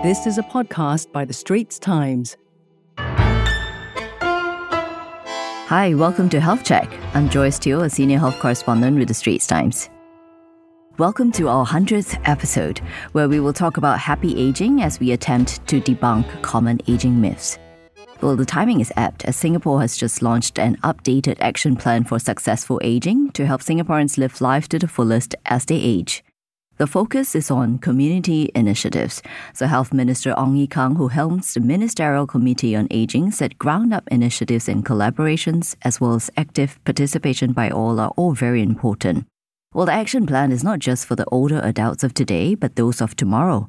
This is a podcast by The Straits Times. Hi, welcome to Health Check. I'm Joyce Teo, a senior health correspondent with The Straits Times. Welcome to our 100th episode, where we will talk about happy aging as we attempt to debunk common aging myths. Well, the timing is apt as Singapore has just launched an updated action plan for successful aging to help Singaporeans live life to the fullest as they age. The focus is on community initiatives. So, Health Minister Ong Ye Kung, who helms the Ministerial Committee on Aging, said ground up initiatives and collaborations, as well as active participation by all, are all very important. Well, the action plan is not just for the older adults of today, but those of tomorrow.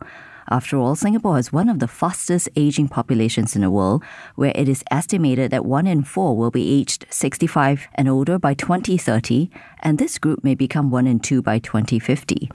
After all, Singapore has one of the fastest aging populations in the world, where it is estimated that one in four will be aged 65 and older by 2030, and this group may become one in two by 2050.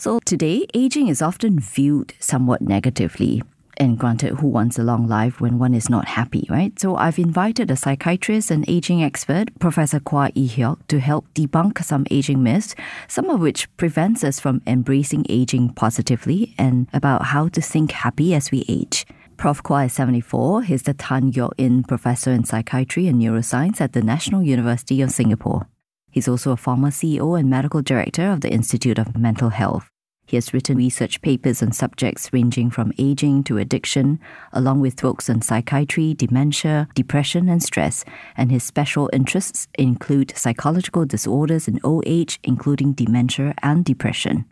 So today, aging is often viewed somewhat negatively. And granted, who wants a long life when one is not happy, right? So I've invited a psychiatrist and aging expert, Professor Kua Ee Heok, to help debunk some aging myths, some of which prevents us from embracing aging positively and about how to think happy as we age. Prof. Kua is 74. He's the Tan Geok Yin Professor in Psychiatry and Neuroscience at the National University of Singapore. He's also a former CEO and medical director of the Institute of Mental Health. He has written research papers on subjects ranging from aging to addiction, along with books on psychiatry, dementia, depression, and stress. And his special interests include psychological disorders in old age, including dementia and depression.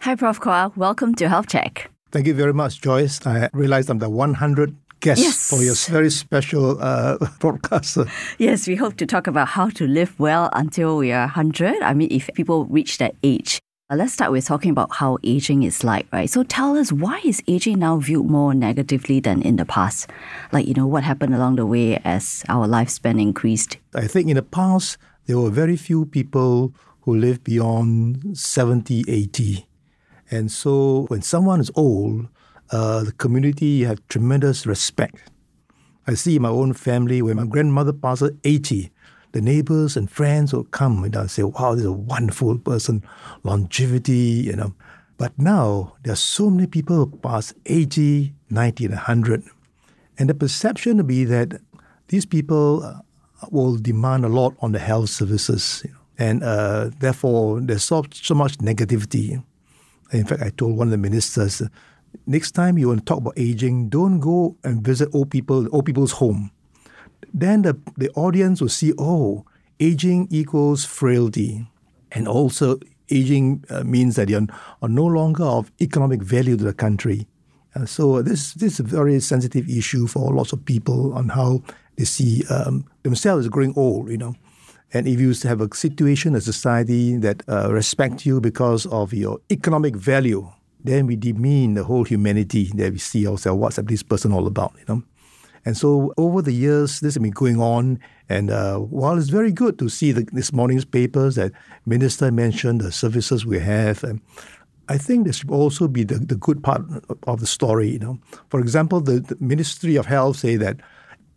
Hi, Prof. Kua. Welcome to Health Check. Thank you very much, Joyce. I realized I'm the 100 guest Yes. for your very special uh, broadcast. Yes, we hope to talk about how to live well until we are 100. I mean, if people reach that age. Let's start with talking about how aging is like, right? So tell us, why is aging now viewed more negatively than in the past? Like, you know, what happened along the way as our lifespan increased? I think in the past, there were very few people who lived beyond 70, 80. And so when someone is old, uh, the community have tremendous respect. I see in my own family, when my grandmother passes 80, the neighbors and friends will come and say, wow, this is a wonderful person, longevity, you know. But now there are so many people pass 80, 90, and 100. And the perception will be that these people uh, will demand a lot on the health services. And uh, therefore, there's so, so much negativity. In fact, I told one of the ministers, next time you want to talk about aging, don't go and visit old people, old people's home. Then the, the audience will see, oh, aging equals frailty. And also, aging uh, means that you're are no longer of economic value to the country. Uh, so this, this is a very sensitive issue for lots of people on how they see um, themselves growing old, you know. And if you have a situation, a society that uh, respect you because of your economic value, then we demean the whole humanity that we see ourselves. What's this person all about, you know? And so over the years, this has been going on. And uh, while it's very good to see the, this morning's papers that Minister mentioned the services we have, and I think this should also be the, the good part of the story. You know, for example, the, the Ministry of Health say that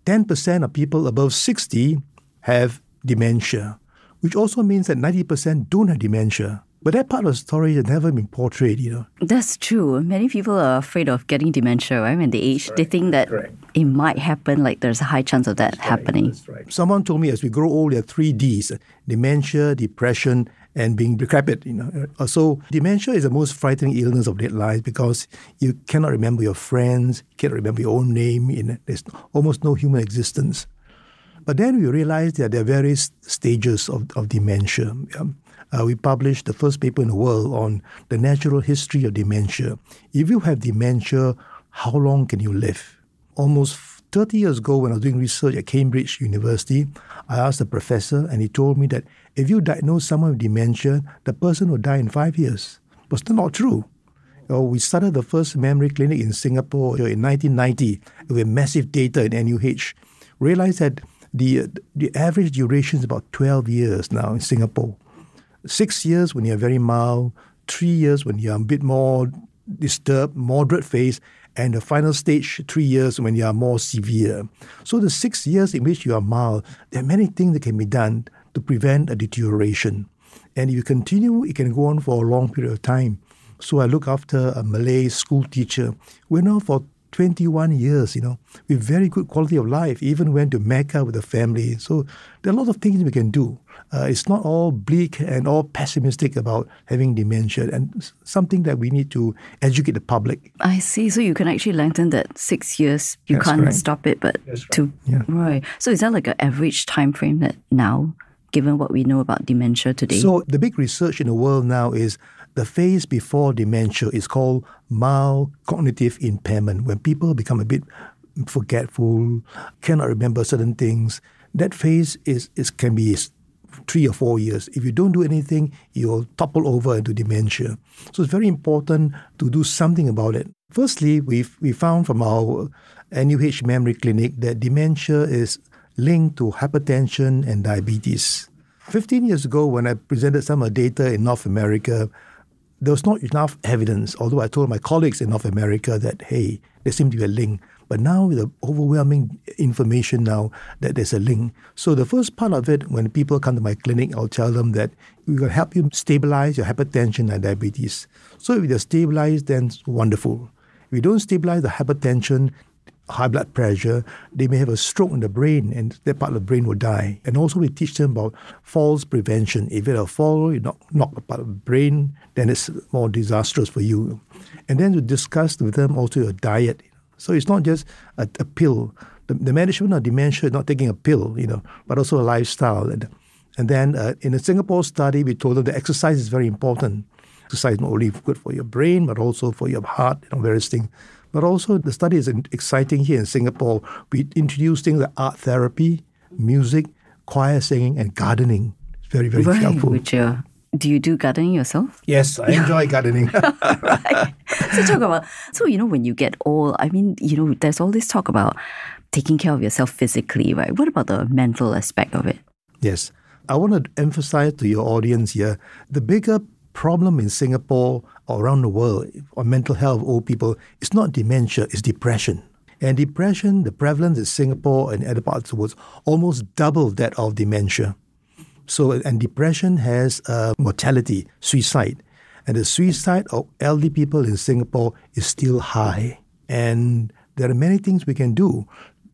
10% of people above 60 have dementia, which also means that 90% don't have dementia. But that part of the story has never been portrayed, you know. That's true. Many people are afraid of getting dementia, right? When they age, they think that Correct. it might happen, like there's a high chance of that happening. Someone told me as we grow old, there are three Ds dementia, depression, and being decrepit. You know, Uh, so dementia is the most frightening illness of late life because you cannot remember your friends, you cannot remember your own name. You know, there's almost no human existence. But then we realized that there are various stages of, of dementia. Um, uh, we published the first paper in the world on the natural history of dementia. If you have dementia, how long can you live? Almost 30 years ago, when I was doing research at Cambridge University, I asked the professor, and he told me that if you diagnose someone with dementia, the person will die in five years. But still not true. You know, we started the first memory clinic in Singapore in 1990 with massive data in NUH. Realized that the, the average duration is about 12 years now in Singapore. Six years when you're very mild, three years when you're a bit more disturbed, moderate phase, and the final stage, three years when you are more severe. So the six years in which you are mild, there are many things that can be done to prevent a deterioration. And if you continue, it can go on for a long period of time. So I look after a Malay school teacher. We're now for 21 years, you know, with very good quality of life, even went to Mecca with the family. So there are a lot of things we can do. Uh, it's not all bleak and all pessimistic about having dementia and something that we need to educate the public. I see. So you can actually lengthen that six years. You That's can't right. stop it, but right. to Yeah. right. So is that like an average time frame that now, given what we know about dementia today? So the big research in the world now is the phase before dementia is called mild cognitive impairment, when people become a bit forgetful, cannot remember certain things. That phase is, is can be three or four years. If you don't do anything, you'll topple over into dementia. So it's very important to do something about it. Firstly, we've we found from our NUH memory clinic that dementia is linked to hypertension and diabetes. 15 years ago, when I presented some data in North America, there was not enough evidence, although I told my colleagues in North America that, hey, there seemed to be a link. But now with the overwhelming information now that there's a link. So the first part of it, when people come to my clinic, I'll tell them that we will help you stabilize your hypertension and diabetes. So if they're stabilized, then wonderful. If you don't stabilize the hypertension, high blood pressure, they may have a stroke in the brain and that part of the brain will die. And also we teach them about falls prevention. If you have a fall, you knock, knock a part of the brain, then it's more disastrous for you. And then we discuss with them also your diet. So it's not just a, a pill. The, the management of dementia is not taking a pill, you know, but also a lifestyle. And, and then uh, in a Singapore study, we told them that exercise is very important. Exercise is not only good for your brain, but also for your heart, you know, various things. But also, the study is exciting here in Singapore. We introduced things like art therapy, music, choir singing, and gardening. It's very, very right, helpful. which uh, do you do gardening yourself? Yes, I enjoy gardening. right. So talk about so you know when you get old, I mean, you know, there's all this talk about taking care of yourself physically, right? What about the mental aspect of it? yes. I want to emphasize to your audience here the bigger problem in Singapore or around the world on mental health of old people is not dementia, it's depression. And depression, the prevalence in Singapore and other parts world, almost double that of dementia. So, and depression has uh, mortality, suicide. And the suicide of elderly people in Singapore is still high. And there are many things we can do.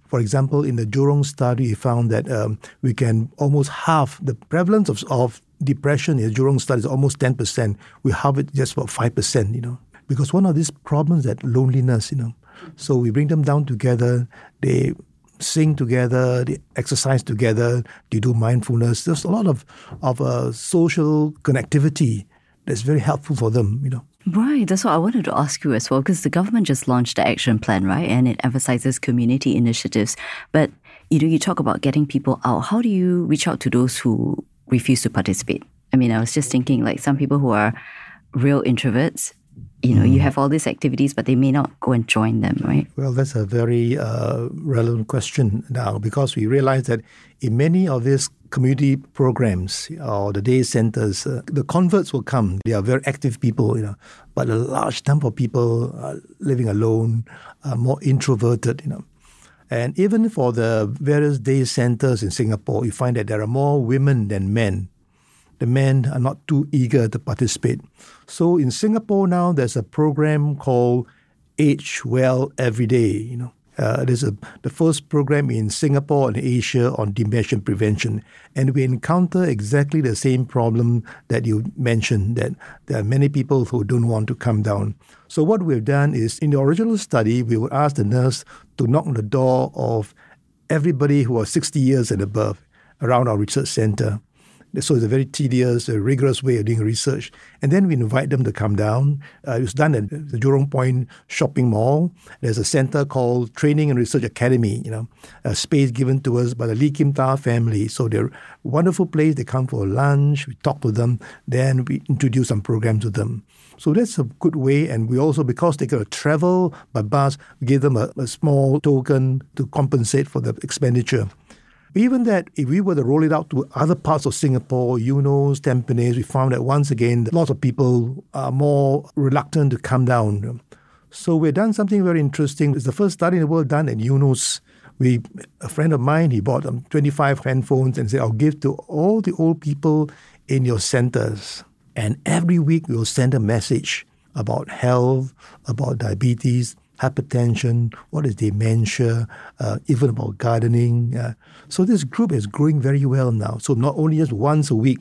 For example, in the Jurong study, we found that um, we can almost halve the prevalence of, of depression the Jurong is almost 10%. We have it just about 5%, you know. Because one of these problems that loneliness, you know. So we bring them down together, they sing together, they exercise together, they do mindfulness. There's a lot of, of uh, social connectivity that's very helpful for them, you know. Right, that's what I wanted to ask you as well, because the government just launched the action plan, right? And it emphasizes community initiatives. But you know, you talk about getting people out. How do you reach out to those who refuse to participate? I mean, I was just thinking like some people who are real introverts, you know, you have all these activities, but they may not go and join them, right? Well, that's a very uh, relevant question now because we realize that in many of these community programs or the day centers, uh, the converts will come. They are very active people, you know, but a large number of people are living alone, are more introverted, you know. And even for the various day centers in Singapore, you find that there are more women than men. The men are not too eager to participate. So in Singapore now, there's a program called Age Well Every Day. You know, uh, there's a the first program in Singapore and Asia on dementia prevention, and we encounter exactly the same problem that you mentioned. That there are many people who don't want to come down. So what we've done is, in the original study, we would ask the nurse to knock on the door of everybody who was 60 years and above around our research center. So it's a very tedious, a rigorous way of doing research. And then we invite them to come down. Uh, it was done at the Jurong Point Shopping Mall. There's a center called Training and Research Academy, you know, a space given to us by the Lee Kim Tah family. So they're a wonderful place. They come for lunch, we talk to them, then we introduce some programs to them. So that's a good way. And we also, because they got to travel by bus, we give them a, a small token to compensate for the expenditure. Even that, if we were to roll it out to other parts of Singapore, Eunos, Tampines, we found that once again, lots of people are more reluctant to come down. So we've done something very interesting. It's the first study in the world done at Eunos. We, a friend of mine, he bought um, 25 handphones and said, I'll give to all the old people in your centers. And every week we'll send a message about health, about diabetes, hypertension, what is dementia, uh, even about gardening. Uh, so this group is growing very well now. So not only just once a week,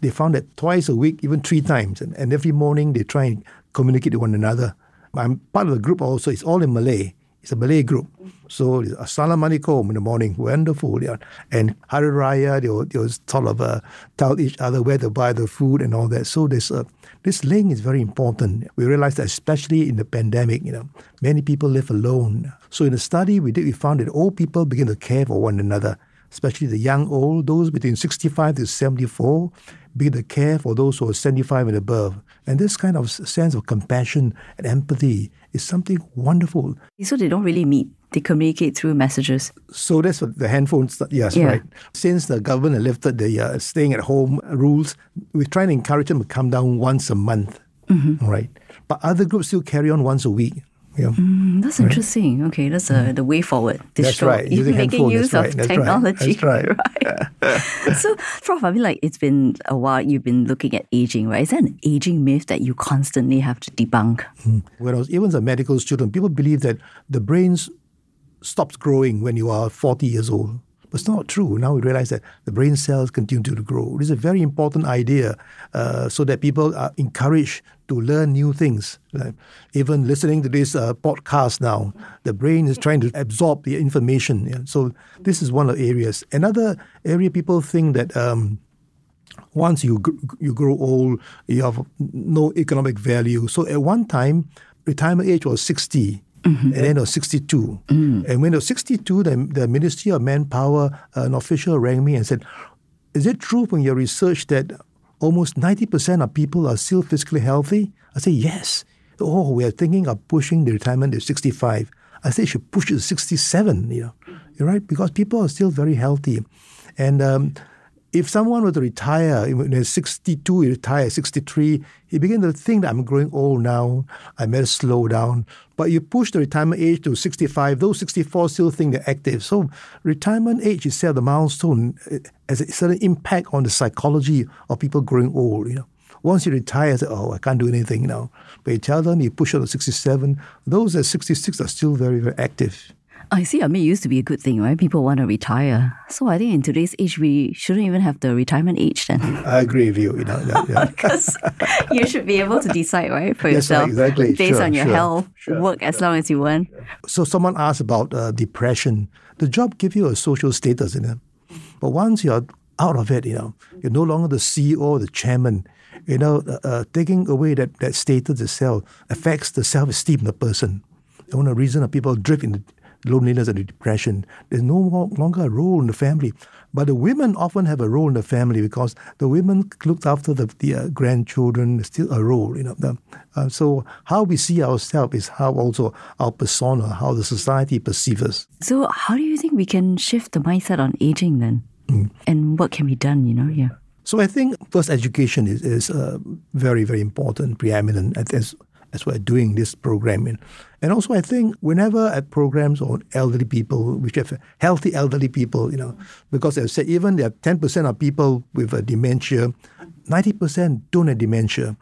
they found that twice a week, even three times, and, and every morning they try and communicate with one another. I'm part of the group also. It's all in Malay. It's a Malay group. So Assalamualaikum in the morning, wonderful. Yeah. And Hari Raya, they will, they will sort of uh, tell each other where to buy the food and all that. So this, uh, this link is very important. We realized that especially in the pandemic, you know, many people live alone. So in the study we did, we found that old people begin to care for one another, especially the young old, those between 65 to 74, begin to care for those who are 75 and above. And this kind of sense of compassion and empathy is something wonderful. So they don't really meet. They communicate through messages. So that's what the handphones. Yes, yeah. right. Since the government lifted the uh, staying at home rules, we're trying to encourage them to come down once a month. Mm-hmm. Right. But other groups still carry on once a week. Yeah. Mm, that's right. interesting. Okay, that's uh, the way forward. That's right. Using making use of right. technology. That's right. That's right. so, Prof, I mean, like it's been a while. You've been looking at aging, right? Is that an aging myth that you constantly have to debunk? Mm. When I was even as a medical student, people believe that the brains stops growing when you are 40 years old. But it's not true. Now we realize that the brain cells continue to grow. This is a very important idea uh, so that people are encouraged to learn new things. Like even listening to this uh, podcast now, the brain is trying to absorb the information. Yeah? So this is one of the areas. Another area people think that um, once you you grow old, you have no economic value. So at one time, retirement age was 60. Mm-hmm. And then it was 62. Mm. And when it was 62, the, the Ministry of Manpower, uh, an official rang me and said, Is it true from your research that almost 90% of people are still physically healthy? I said, Yes. Oh, we are thinking of pushing the retirement to 65. I said, you should push it to 67, you know, you're right? Because people are still very healthy. And um, if someone were to retire, when they're 62, he retire 63, he begins to think that I'm growing old now, I better slow down. But you push the retirement age to 65, those 64 still think they're active. So retirement age itself, the milestone, eh, has a certain impact on the psychology of people growing old, you know. Once you retire, say, oh, I can't do anything now. But you tell them, you push on to 67, those at 66 are still very, very active. I see. I mean, it used to be a good thing, right? People want to retire. So I think in today's age, we shouldn't even have the retirement age then. I agree with you. You know, because you should be able to decide, right, for yes, yourself, exactly. based sure, on your sure, health, sure. work as long as you want. So someone asked about uh, depression. The job gives you a social status in it, but once you're out of it, you know, you're no longer the CEO, the chairman. You know, uh, uh, taking away that, that status itself affects the self-esteem of the person. One of the reasons that people drift into loneliness and depression. There's no longer a role in the family. But the women often have a role in the family because the women looked after the, the uh, grandchildren. There's still a role, you know. The, uh, so how we see ourselves is how also our persona, how the society perceives us. So how do you think we can shift the mindset on aging then? Mm. And what can be done, you know, yeah. So I think first education is, is uh, very, very important, preeminent. As, as we're doing this program. And also, I think whenever at programs on elderly people, which have healthy elderly people, you know, because as I said, even there are 10% of people with a dementia, 90% don't have dementia.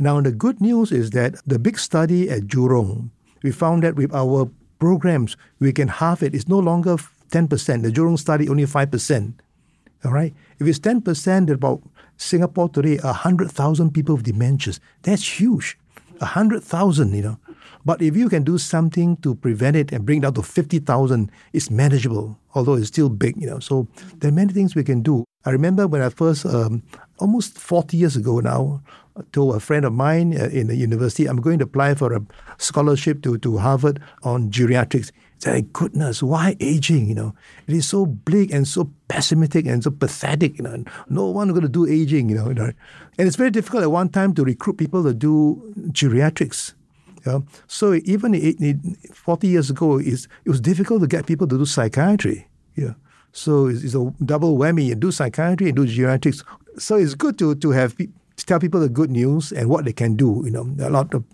Now, the good news is that the big study at Jurong, we found that with our programs, we can halve it. It's no longer 10%. The Jurong study, only 5%. All right? If it's 10%, about Singapore today, 100,000 people with dementias. That's huge. 100,000, you know. But if you can do something to prevent it and bring it down to 50,000, it's manageable, although it's still big, you know. So there are many things we can do. I remember when I first, um, almost 40 years ago now, told a friend of mine uh, in the university, I'm going to apply for a scholarship to, to Harvard on geriatrics. Thank goodness, why aging? You know, it is so bleak and so pessimistic and so pathetic. You know, no one going to do aging. You know, and it's very difficult at one time to recruit people to do geriatrics. Yeah? So even it, it, 40 years ago, it was difficult to get people to do psychiatry. Yeah. So it's, it's a double whammy. You do psychiatry and do geriatrics. So it's good to, to have to tell people the good news and what they can do. You know, a lot of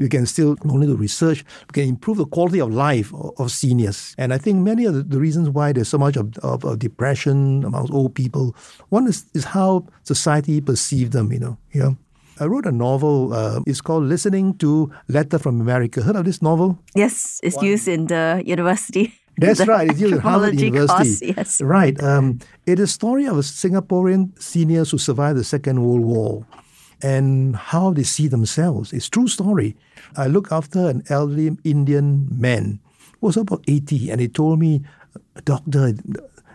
we can still not only do research, we can improve the quality of life of, of seniors. And I think many of the, the, reasons why there's so much of, of, of, depression amongst old people, one is, is how society perceives them. You know, you know, I wrote a novel. Uh, it's called Listening to Letter from America. Heard of this novel? Yes, it's used in the university. That's right. It's used at Harvard University. course, yes. Right. Um, it is a story of a Singaporean seniors who survived the Second World War and how they see themselves. It's a true story. I look after an elderly Indian man who was about 80 and he told me, Doctor,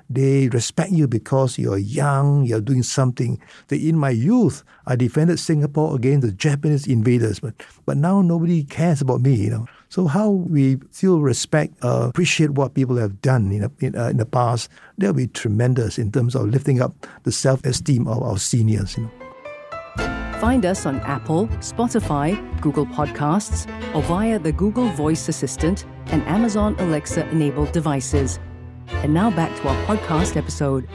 they respect you because you're young, you're doing something. That in my youth, I defended Singapore against the Japanese invaders, but but now nobody cares about me. You know. So how we still respect, uh, appreciate what people have done in, in, uh, in the past, that'll be tremendous in terms of lifting up the self-esteem of our seniors. You know. Find us on Apple, Spotify, Google Podcasts, or via the Google Voice Assistant and Amazon Alexa enabled devices. And now back to our podcast episode.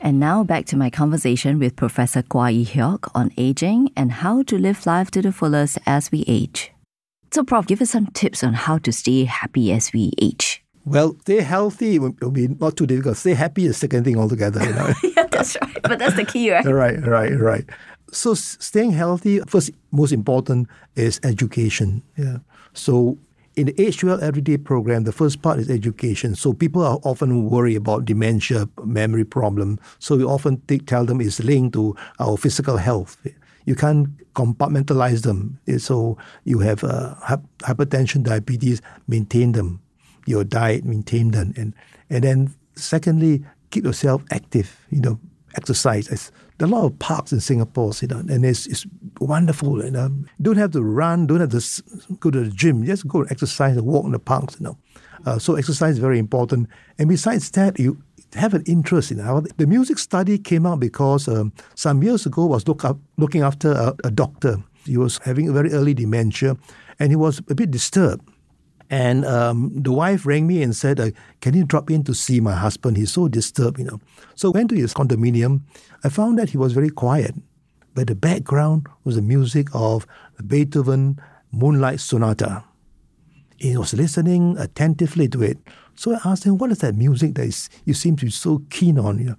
And now back to my conversation with Professor Kua Ee Heok on aging and how to live life to the fullest as we age. So, Prof, give us some tips on how to stay happy as we age. Well, stay healthy will will be not too difficult. Stay happy is the second thing altogether. You know? yeah, that's right. But that's the key, right? right, right, right. So staying healthy, first, most important is education. Yeah. So in the Well Everyday program, the first part is education. So people are often worried about dementia, memory problem. So we often tell them it's linked to our physical health. You can't compartmentalize them. So you have uh, hypertension, diabetes, maintain them. Your diet, maintain them. And, and then secondly, keep yourself active, you know, exercise. It's, there are a lot of parks in Singapore, you know, and it's, it's wonderful. You know. Don't have to run, don't have to go to the gym. Just go and exercise and walk in the parks, you know. Uh, so exercise is very important. And besides that, you have an interest in how the music study came out because um, some years ago I was look up, looking after a, a doctor. He was having a very early dementia, and he was a bit disturbed. And um, the wife rang me and said, uh, Can you drop in to see my husband? He's so disturbed, you know. So I went to his condominium. I found that he was very quiet, but the background was the music of Beethoven Moonlight Sonata. He was listening attentively to it. So I asked him, What is that music that is, you seem to be so keen on? You know?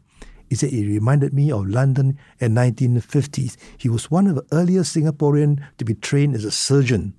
He said, It reminded me of London in 1950s. He was one of the earliest Singaporean to be trained as a surgeon.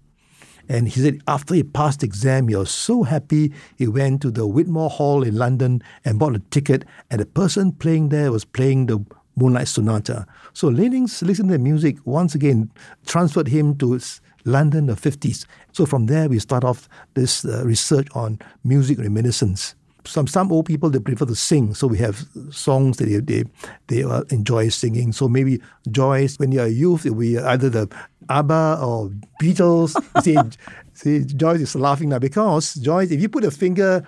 And he said after he passed the exam, he was so happy. He went to the Wigmore Hall in London and bought a ticket, and the person playing there was playing the Moonlight Sonata. So Lenning's listening to the music once again transferred him to London the 50s. So from there, we start off this uh, research on music reminiscence. Some some old people they prefer to sing, so we have songs that they they, they uh, enjoy singing. So maybe Joyce, when you're a youth, it will be either the ABBA or Beatles. see, see, Joyce is laughing now because Joyce, if you put a finger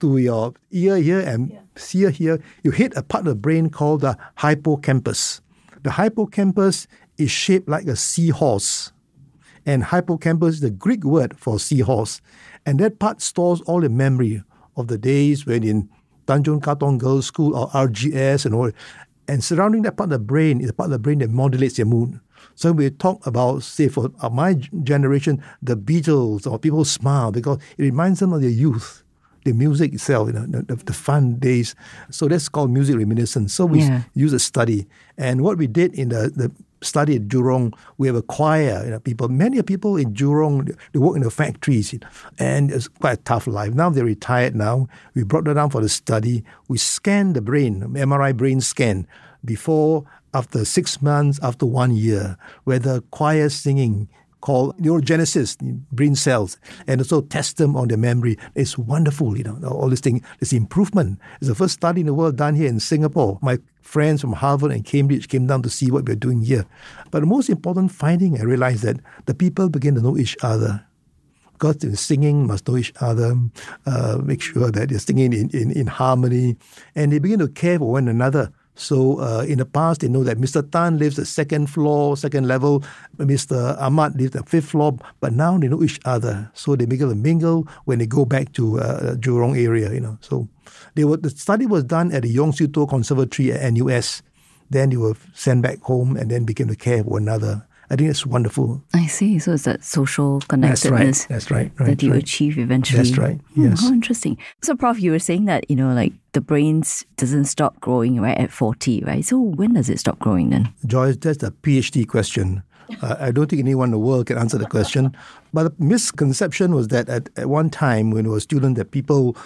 to your ear here and ear here, you hit a part of the brain called the hippocampus. The hippocampus is shaped like a seahorse. And hippocampus is the Greek word for seahorse. And that part stores all the memory of the days when in Tanjung Katong Girls' School or RGS and all. And surrounding that part of the brain is the part of the brain that modulates your mood. So we talk about, say, for uh, my generation, the Beatles or people smile because it reminds them of their youth, the music itself, you know, the, the, the fun days. So that's called music reminiscence. So we Yeah. use a study. And what we did in the, the study at Jurong, we have a choir, you know, people, many people in Jurong, they work in the factories, you know, and it's quite a tough life. Now they're retired now. We brought them down for the study. We scanned the brain, MRI brain scan, before, after six months, after one year, where the choir singing called neurogenesis, brain cells, and also test them on their memory. It's wonderful, you know, all this thing, this improvement. It's the first study in the world done here in Singapore. My friends from Harvard and Cambridge came down to see what we're doing here. But the most important finding, I realized that the people begin to know each other. Because they're singing, must know each other, uh, make sure that they're singing in, in, in harmony, and they begin to care for one another. So uh, in the past, they know that Mr. Tan lives the second floor, second level, Mr. Ahmad lives the fifth floor, but now they know each other. So they begin to mingle when they go back to uh, Jurong area, you know. So they were, the study was done at the Yong Siew Toh Conservatory at NUS. Then they were sent back home and then became the care for another. I think it's wonderful. I see. So it's that social connectedness That's right. That's right. right that you right. achieve eventually. That's right. Hmm, Yes. how interesting. So, Prof, you were saying that you know, like the brains doesn't stop growing right at forty, right? So when does it stop growing then? Joyce, that's a PhD question. Uh, I don't think anyone in the world can answer the question. But the misconception was that at, at one time when we were students, that people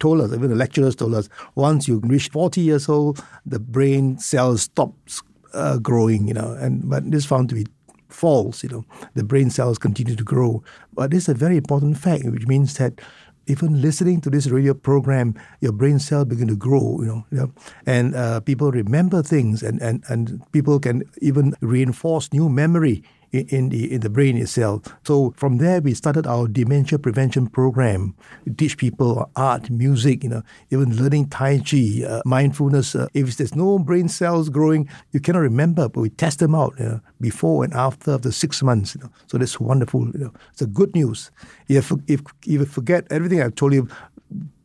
told us, even the lecturers told us, once you reach 40 years old, the brain cells stops uh, growing, you know. And but this found to be false, you know. The brain cells continue to grow. But this is a very important fact, which means that even listening to this radio program, your brain cells begin to grow, you know, you know and uh, people remember things, and, and, and people can even reinforce new memory in, the in the brain itself. So from there, we started our dementia prevention program. We teach people art, music, you know, even learning Tai Chi, uh, mindfulness. Uh, if there's no brain cells growing, you cannot remember, but we test them out you know, before and after the six months. You know, so that's wonderful. You know, it's a good news. If if if you forget everything I've told you,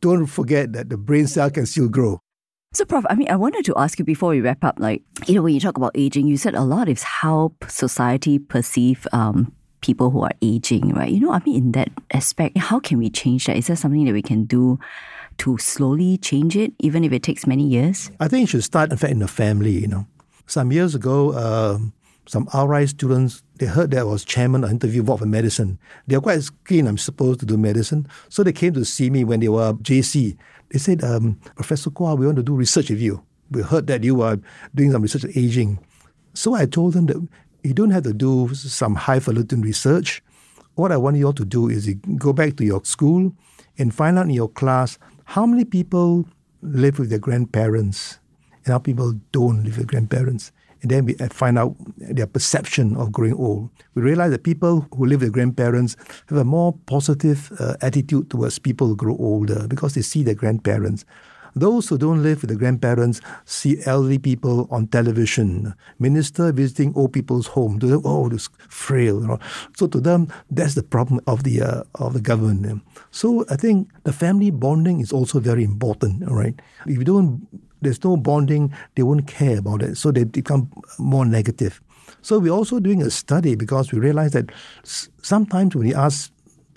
don't forget that the brain cell can still grow. So, Prof, I mean, I wanted to ask you before we wrap up, like, you know, when you talk about aging, you said a lot is how society perceive um, people who are aging, right? You know, I mean, in that aspect, how can we change that? Is there something that we can do to slowly change it, even if it takes many years? I think it should start, in fact, in the family, you know. Some years ago, um, some RI students, they heard that I was chairman of interview board for medicine. They were quite keen, I'm supposed to do medicine. So they came to see me when they were JC. They said, um, Professor Kua, we want to do research with you. We heard that you are doing some research on aging. So I told them that you don't have to do some highfalutin research. What I want you all to do is go back to your school and find out in your class how many people live with their grandparents and how people don't live with grandparents. And then we find out their perception of growing old. We realize that people who live with grandparents have a more positive uh, attitude towards people who grow older because they see their grandparents. Those who don't live with the grandparents see elderly people on television, minister visiting old people's home. To them, oh, this frail. You know. So to them, that's the problem of the uh, of the government. So I think the family bonding is also very important. Right, if you don't, there's no bonding, they won't care about it. So they become more negative. So we're also doing a study because we realize that sometimes when we ask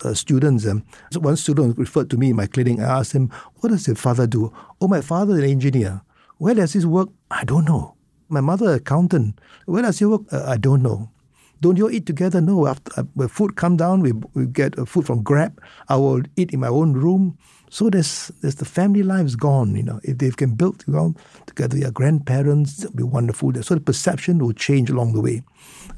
uh, students. Um, so one student referred to me in my clinic. I asked him, What does your father do? Oh, my father is an engineer. Where does he work? I don't know. My mother, accountant. Where does he work? Uh, I don't know. Don't you eat together? No. After uh, food come down, we, we get uh, food from Grab. I will eat in my own room. So there's, there's the family life is gone. You know, if they can build well, together, their grandparents, it'll be wonderful. So the perception will change along the way.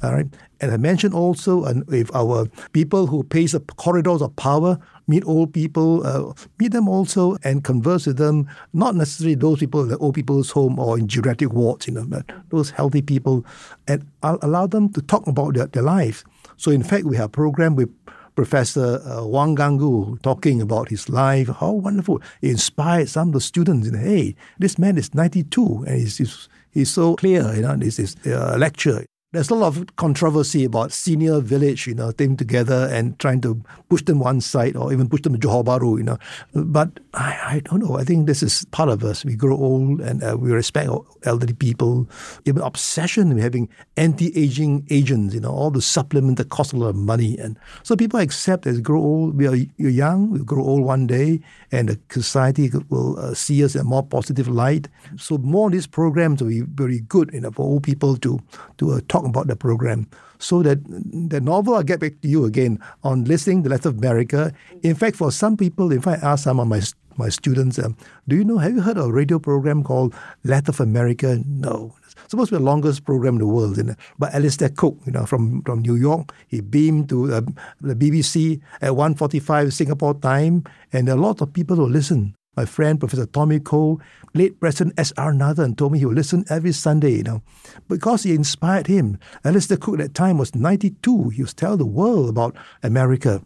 All right. And I mentioned also, and if our people who pace the corridors of power meet old people, uh, meet them also and converse with them. Not necessarily those people in the old people's home or in geriatric wards, you know, but those healthy people, and allow them to talk about their, their lives. So in fact, we have a program with Professor uh, Wang Gungwu talking about his life. How wonderful! It inspired some of the students. Hey, this man is 92 and he's, he's, he's so clear. You know, this is a lecture there's a lot of controversy about senior village, you know, team together and trying to push them one side or even push them to Johor Bahru, you know. But I, I don't know. I think this is part of us. We grow old and uh, we respect elderly people. Even obsession with having anti-aging agents, you know, all the supplements that cost a lot of money. And so people accept as grow old, we are you're young, we grow old one day, and the society will uh, see us in a more positive light. So more of these programs will be very good, you know, for old people to to uh, talk about the program. So that the novel, I'll get back to you again on listening the Letter of America. In fact, for some people, if I ask some of my my students, um, do you know, have you heard of a radio program called Letter of America? No. It's supposed to be the longest program in the world. You know? But Alistair Cooke, you know, from, from New York, he beamed to uh, the BBC at 1.45 Singapore time, and a lot of people will listen. My friend, Professor Tommy Koh, late President S.R. Nathan, told me he would listen every Sunday, you know, because he inspired him. Alistair Cooke at that time was 92. He was telling the world about America.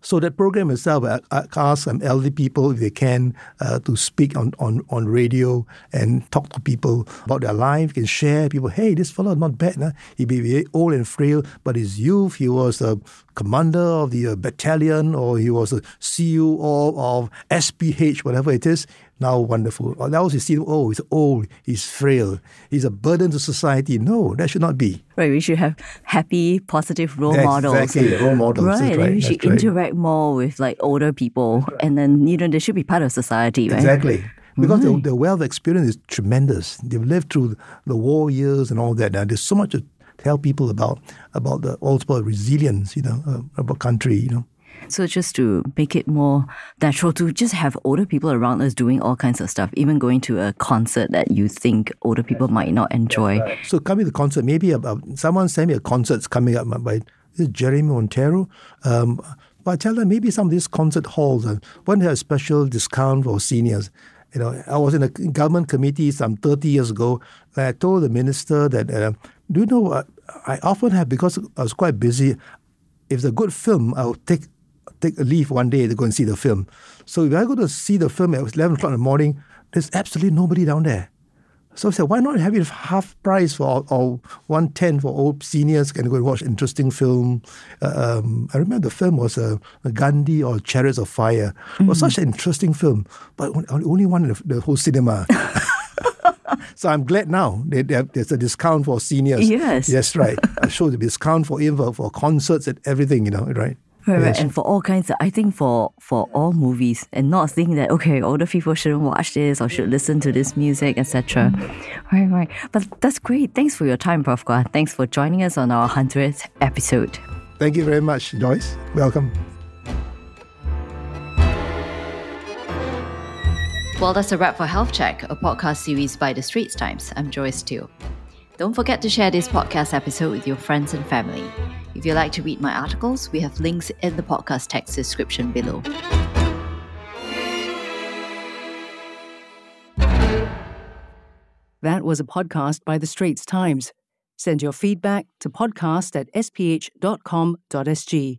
So that program itself, I, I ask some elderly people if they can uh, to speak on, on, on radio and talk to people about their life, can share people, hey, this fellow is not bad. Nah? He be old and frail, but his youth, he was a commander of the uh, battalion or he was a CEO of SPH, whatever it is. now wonderful. Or else you see, oh, he's old, he's frail, he's a burden to society. No, that should not be. Right, we should have happy, positive role models. Exactly, role models. Right, right. we should right. interact more with like older people, and then you know they should be part of society, right? Exactly. Because Right. the, the wealth experience is tremendous. They've lived through the war years and all that. And there's so much to tell people about about the also resilience, you know, uh, about country, you know. So just to make it more natural to just have older people around us doing all kinds of stuff, even going to a concert that you think older people might not enjoy. So coming to the concert, maybe about someone sent me a concert's coming up by Jeremy Monteiro. Um, but I tell them maybe some of these concert halls uh, want to have a special discount for seniors. You know, I was in a government committee some 30 years ago, and I told the minister that, uh, do you know, what? I often have, because I was quite busy, if it's a good film, I'll take take a leave one day to go and see the film. So if I go to see the film at 11 o'clock in the morning, there's absolutely nobody down there. So I said, why not have it half price for or one ten for old seniors can go and watch interesting film. Uh, um, I remember the film was uh, Gandhi or Chariots of Fire. It was such an interesting film, but only one in the, the whole cinema. so I'm glad now they, they have, there's a discount for seniors. Yes. yes, right. I show the discount for even for, for concerts and everything. You know, right? Right, right. Yes. And for all kinds of, I think for for all movies, and not think that okay, older people shouldn't watch this or should listen to this music, etc. Right, right. But that's great. Thanks for your time, Prof. Kua. Thanks for joining us on our hundredth episode. Thank you very much, Joyce. Welcome. Well, that's a wrap for Health Check, a podcast series by The Straits Times. I'm Joyce Teo. Don't forget to share this podcast episode with your friends and family. If you'd like to read my articles, we have links in the podcast text description below. That was a podcast by The Straits Times. Send your feedback to podcast at sph.com.sg.